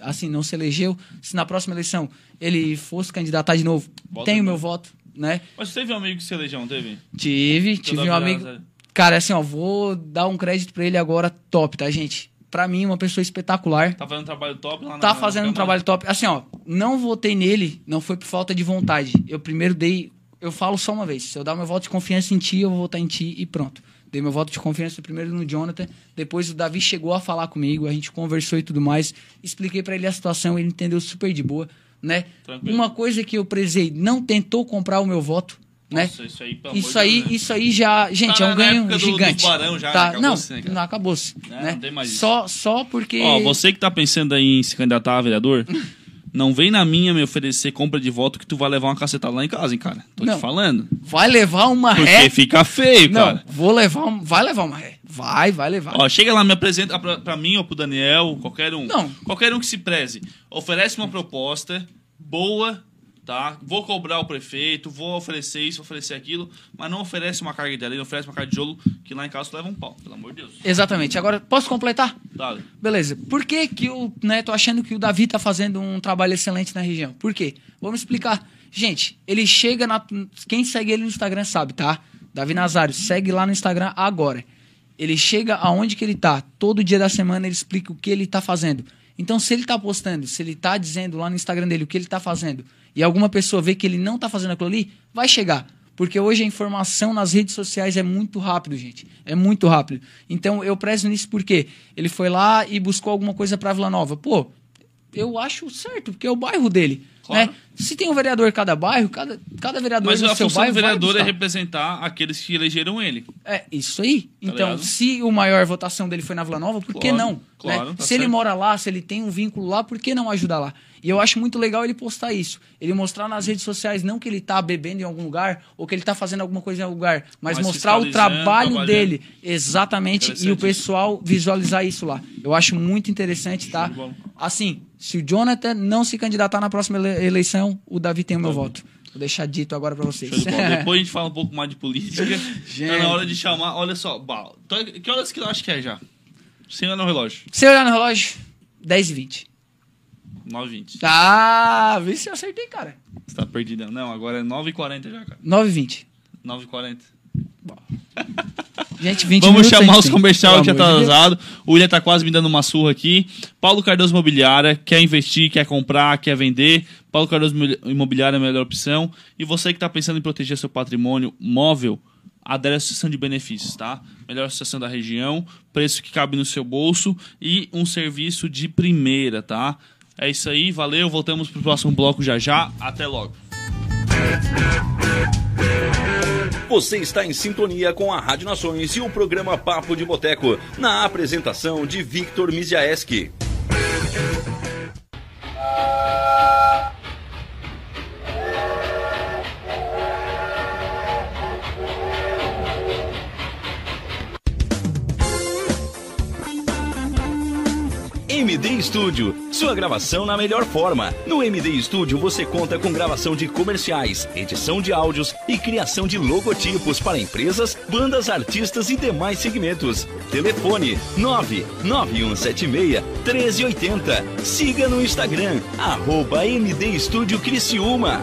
assim, não se elegeu. Se na próxima eleição ele fosse candidatar de novo, tenho de meu novo. voto, né? Mas teve um amigo que se elegeu, não teve? Tive, Toda tive um amigo. sério. Cara, assim, ó, vou dar um crédito pra ele agora top, tá, gente? Pra mim, uma pessoa espetacular. Tá fazendo um trabalho top lá na Tá fazendo um trabalho top. Assim, ó, não votei nele, não foi por falta de vontade. Eu primeiro dei. Eu falo só uma vez. Se eu dar meu voto de confiança em ti, eu vou votar em ti e pronto. Dei meu voto de confiança primeiro no Jonathan. Depois o Davi chegou a falar comigo, a gente conversou e tudo mais. Expliquei pra ele a situação, ele entendeu super de boa, né? Tranquilo. Uma coisa que eu prezei, não tentou comprar o meu voto, né? Nossa, isso aí, Isso de aí, né? isso aí já, gente, Tá é um ganho do- gigante. dos barão já, tá? né? Não, né, cara? não acabou-se, É, né? não tem mais isso. Só, só porque Ó, você que tá pensando aí em se candidatar a vereador, não vem na minha me oferecer compra de voto que tu vai levar uma cacetada lá em casa, hein, cara. Tô Não. te falando. vai levar uma Porque ré. fica feio, Não, cara. vou levar, um- vai levar uma ré. Vai, vai levar. Ó, chega lá, me apresenta pra, pra mim ou pro Daniel, qualquer um. Não. Qualquer um que se preze. Oferece uma proposta boa, tá? Vou cobrar o prefeito, vou oferecer isso, vou oferecer aquilo, mas não oferece uma carga de não oferece uma carga de jolo, que lá em casa tu leva um pau, pelo amor de Deus. Exatamente. Agora, posso completar? Dale. Beleza. Por que que eu, né, tô achando que o Davi tá fazendo um trabalho excelente na região? Por quê? Vamos explicar. Gente, ele chega na... Quem segue ele no Instagram sabe, tá? Davi Nazário, segue lá no Instagram agora. Ele chega aonde que ele tá. Todo dia da semana ele explica o que ele tá fazendo. Então, se ele tá postando, se ele tá dizendo lá no Instagram dele o que ele tá fazendo, e alguma pessoa vê que ele não tá fazendo aquilo ali, vai chegar. Porque hoje a informação nas redes sociais é muito rápido, gente. É muito rápido. Então eu prezo nisso porque ele foi lá e buscou alguma coisa pra Vila Nova. Pô, eu acho certo, porque é o bairro dele. Claro. Né? Se tem um vereador em cada bairro, cada, cada vereador Mas a seu função bairro do vereador é representar aqueles que elegeram ele. É, isso aí. então, ligado? se o maior votação dele foi na Vila Nova, por que Claro, não? claro, né? tá se ele certo. mora lá, se ele tem um vínculo lá, por que não ajudar lá? E eu acho muito legal ele postar isso. Ele mostrar nas redes sociais, não que ele tá bebendo em algum lugar, ou que ele tá fazendo alguma coisa em algum lugar, mas, Mas mostrar o trabalho dele. Exatamente. E o pessoal visualizar isso lá. Eu acho muito interessante, tá? Assim, se o Jonathan não se candidatar na próxima ele- eleição, o Davi tem o meu voto. Vou deixar dito agora pra vocês. Depois a gente fala um pouco mais de política. Tá na hora de chamar. Olha só, bah, tô- que horas que eu acho que é já? Sem olhar no relógio. Se olhar no relógio, 10 e 20. 9h20. Ah, vê se eu acertei, cara. Você tá perdidão. Não, agora é 9h40 já, cara. 9 e 20. 9h40. Gente, 20 Vamos chamar os comercial que já tá atrasado. O William tá quase me dando uma surra aqui. Paulo Cardoso Imobiliária, quer investir, quer comprar, quer vender. Paulo Cardoso Imobiliária é a melhor opção. E você que tá pensando em proteger seu patrimônio móvel, adere à Associação de Benefícios, tá? Melhor associação da região, preço que cabe no seu bolso e um serviço de primeira, tá? É isso aí, valeu. Voltamos pro próximo bloco já já. Até logo. Você está em sintonia com a Rádio Nações e o programa Papo de Boteco, na apresentação de Victor Miziaeski. MD Studio, sua gravação na melhor forma. No MD Studio você conta com gravação de comerciais, edição de áudios e criação de logotipos para empresas, bandas, artistas e demais segmentos. Telefone 99176 1380. Siga no Instagram, arroba MD Studio Criciúma.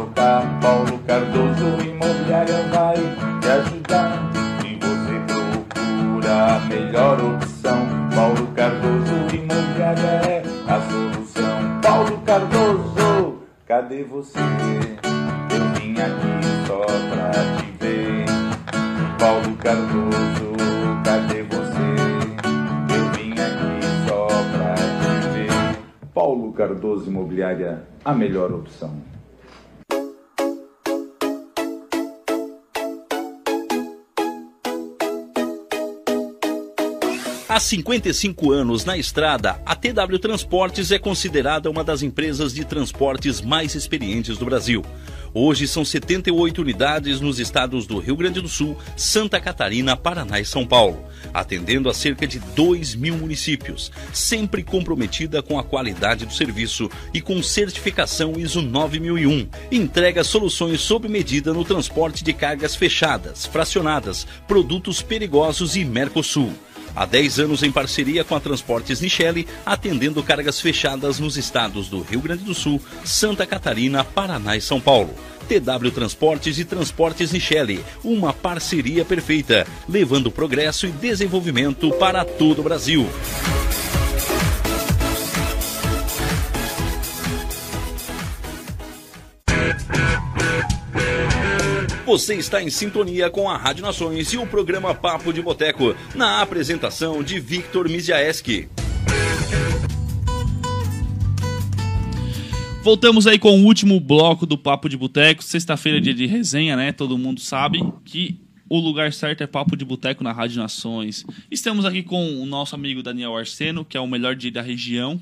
trocar, Paulo Cardoso Imobiliária vai te ajudar. Se você procura a melhor opção, Paulo Cardoso Imobiliária é a solução. Paulo Cardoso, cadê você? Eu vim aqui só pra te ver. Paulo Cardoso, cadê você? Eu vim aqui só pra te ver. Paulo Cardoso Imobiliária, a melhor opção. Há 55 anos na estrada, a TW Transportes é considerada uma das empresas de transportes mais experientes do Brasil. Hoje são 78 unidades nos estados do Rio Grande do Sul, Santa Catarina, Paraná e São Paulo, atendendo a cerca de 2 mil municípios, sempre comprometida com a qualidade do serviço e com certificação ISO 9001. Entrega soluções sob medida no transporte de cargas fechadas, fracionadas, produtos perigosos e Mercosul. Há 10 anos em parceria com a Transportes Nichelle, atendendo cargas fechadas nos estados do Rio Grande do Sul, Santa Catarina, Paraná e São Paulo. TW Transportes e Transportes Nichelle, uma parceria perfeita, levando progresso e desenvolvimento para todo o Brasil. Você está em sintonia com a Rádio Nações e o programa Papo de Boteco, na apresentação de Victor Miziaeski. Voltamos aí com o último bloco do Papo de Boteco. Sexta-feira é dia de resenha, né? Todo mundo sabe que o lugar certo é Papo de Boteco na Rádio Nações. Estamos aqui com o nosso amigo Daniel Arseno, que é o melhor dia da região.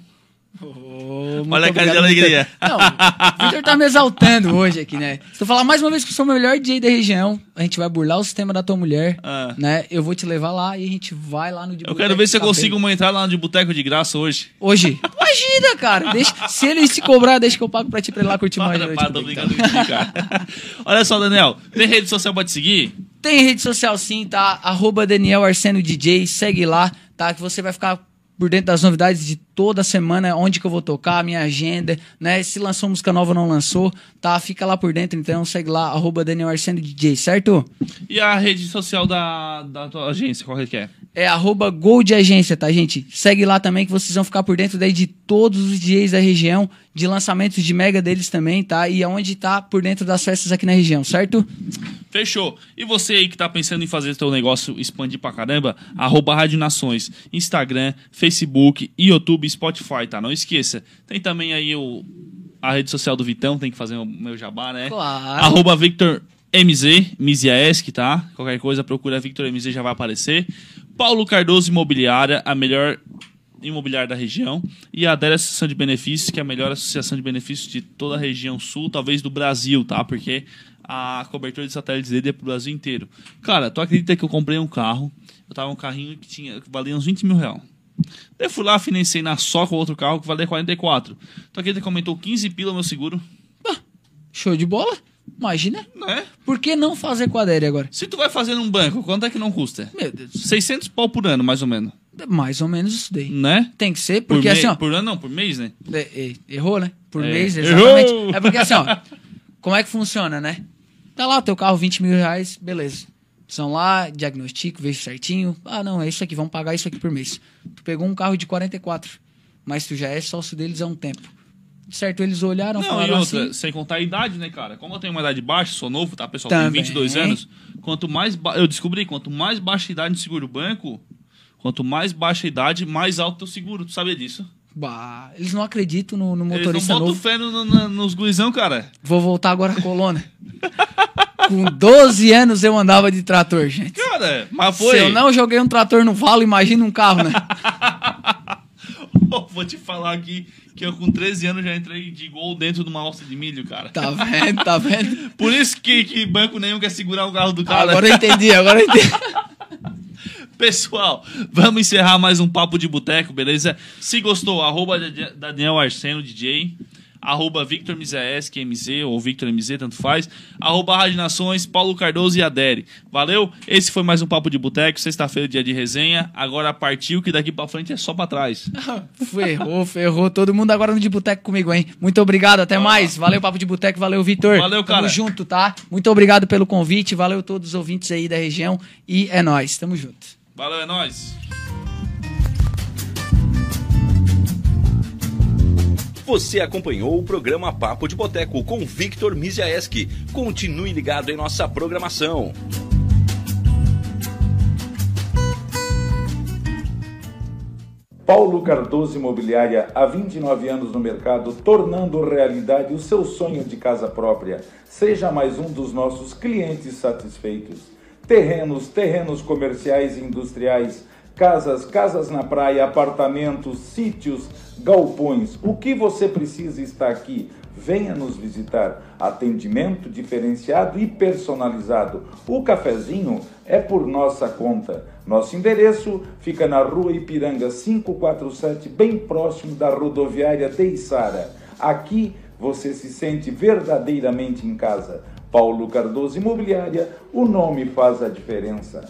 Olha a cara de alegria. Não, o Victor tá me exaltando hoje aqui, né? Se eu falar mais uma vez que eu sou o melhor DJ da região, a gente vai burlar o sistema da tua mulher, Ah. né? Eu vou te levar lá e a gente vai lá no de Eu quero ver se eu consigo uma entrada lá de boteco de graça hoje. Hoje. Imagina, cara. Deixa, se ele se cobrar, deixa que eu pago pra ti pra ir lá curtir mais noite. para, tô comigo, brincando contigo, cara. Olha só, Daniel, tem rede social pra te seguir? Tem rede social sim, tá? Arroba Daniel Arseno DJ, segue lá, tá? Que você vai ficar por dentro das novidades de toda semana, onde que eu vou tocar, minha agenda, né? Se lançou música nova ou não lançou, tá? Fica lá por dentro, então segue lá, arroba Daniel Arseno DJ, certo? E a rede social da, da tua agência, qual é que é? É arroba Gold Agência, tá, gente? Segue lá também que vocês vão ficar por dentro daí de todos os DJs da região, de lançamentos de mega deles também, tá? E aonde tá por dentro das festas aqui na região, certo? Fechou. E você aí que tá pensando em fazer seu negócio expandir pra caramba, arroba Rádio Nações, Instagram, Facebook, YouTube e Spotify, tá? Não esqueça. Tem também aí o, a rede social do Vitão, tem que fazer o meu jabá, né? Claro. Arroba Victor MZ, tá? Qualquer coisa, procura Victor MZ, já vai aparecer. Paulo Cardoso Imobiliária, a melhor imobiliária da região. E a Adélia Associação de Benefícios, que é a melhor associação de benefícios de toda a região sul, talvez do Brasil, tá? Porque a cobertura de satélites dele é pro Brasil inteiro. Cara, tu acredita que eu comprei um carro? Eu tava um carrinho que tinha que valia uns 20 mil reais. Daí eu fui lá, financei na só com outro carro que valia 44. Tu acredita que aumentou 15 pila meu seguro? Show de bola? Imagina. Né? Por que não fazer com a Adélia agora? Se tu vai fazer num banco, quanto é que não custa? Meu Deus. 600 pau por ano, mais ou menos. Mais ou menos isso daí. Né? Tem que ser, Por, porque me- assim, ó. por ano não, por mês, né? é- é- errou, né? Por É. mês, exatamente. Errou! É porque assim, ó. Como é que funciona, né? Tá lá o teu carro, 20 mil reais, beleza. São lá, diagnostico, vejo certinho. Ah, não, é isso aqui, vamos pagar isso aqui por mês. Tu pegou um carro de 44, mas tu já é sócio deles há um tempo. Certo, eles olharam, Não, e falaram outra, assim. sem contar a idade, né, cara? Como eu tenho uma idade baixa, sou novo, tá, pessoal? Também. Tenho 22 anos. Quanto mais. ba- Eu descobri, quanto mais baixa a idade no seguro banco, quanto mais baixa a idade, mais alto o seguro. Tu sabia disso? Bah, eles não acreditam no, no Eles não motorista novo. fé no- no- nos guizão, cara. Vou voltar agora à coluna. Com 12 anos eu andava de trator, gente. Cara, mas foi. Se eu não joguei um trator no valo, imagina um carro, né? Vou te falar aqui que eu com 13 anos já entrei de gol dentro de uma roça de milho, cara. Tá vendo, tá vendo? Por isso que, que banco nenhum quer segurar o carro do cara. Agora eu entendi, agora eu entendi. Pessoal, vamos encerrar mais um Papo de Boteco, beleza? Se gostou, arroba Daniel Arseno DJ, arroba Victor MZ, ou Victor MZ, tanto faz, arroba Rádio Nações, Paulo Cardoso e Adere. Valeu? Esse foi mais um Papo de Boteco, sexta-feira, dia de resenha. Agora partiu, que daqui pra frente é só pra trás. Ferrou, ferrou. Todo mundo agora no de boteco comigo, hein? Muito obrigado, até mais. Valeu, Papo de Boteco, valeu, Vitor. Valeu, cara. Tamo junto, tá? Muito obrigado pelo convite, valeu todos os ouvintes aí da região e é nóis, tamo junto. Valeu, é nóis. Você acompanhou o programa Papo de Boteco com Victor Miziaeski. Continue ligado em nossa programação. Paulo Cardoso Imobiliária, há 29 anos no mercado, tornando realidade o seu sonho de casa própria. Seja mais um dos nossos clientes satisfeitos. Terrenos, terrenos comerciais e industriais, casas, casas na praia, apartamentos, sítios, galpões. O que você precisa está aqui. Venha nos visitar. Atendimento diferenciado e personalizado. O cafezinho é por nossa conta. Nosso endereço fica na rua Ipiranga 547, bem próximo da rodoviária de Içara. Aqui você se sente verdadeiramente em casa. Paulo Cardoso Imobiliária, o nome faz a diferença.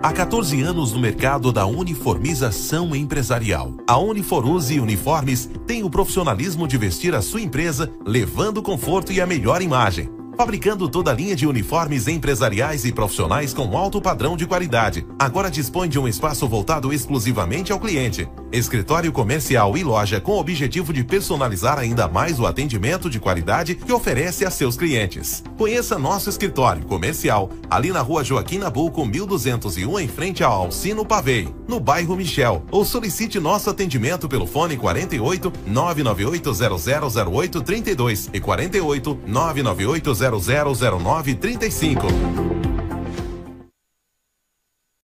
Há 14 anos no mercado da uniformização empresarial. A Uniforuse Uniformes tem o profissionalismo de vestir a sua empresa, levando conforto e a melhor imagem. Fabricando toda a linha de uniformes empresariais e profissionais com alto padrão de qualidade. Agora dispõe de um espaço voltado exclusivamente ao cliente. Escritório comercial e loja com o objetivo de personalizar ainda mais o atendimento de qualidade que oferece a seus clientes. Conheça nosso escritório comercial ali na rua Joaquim Nabuco, 1201, em frente ao Alcino Pavei, no bairro Michel. Ou solicite nosso atendimento pelo fone 48 998 0008 32 e 48 998 0009 35.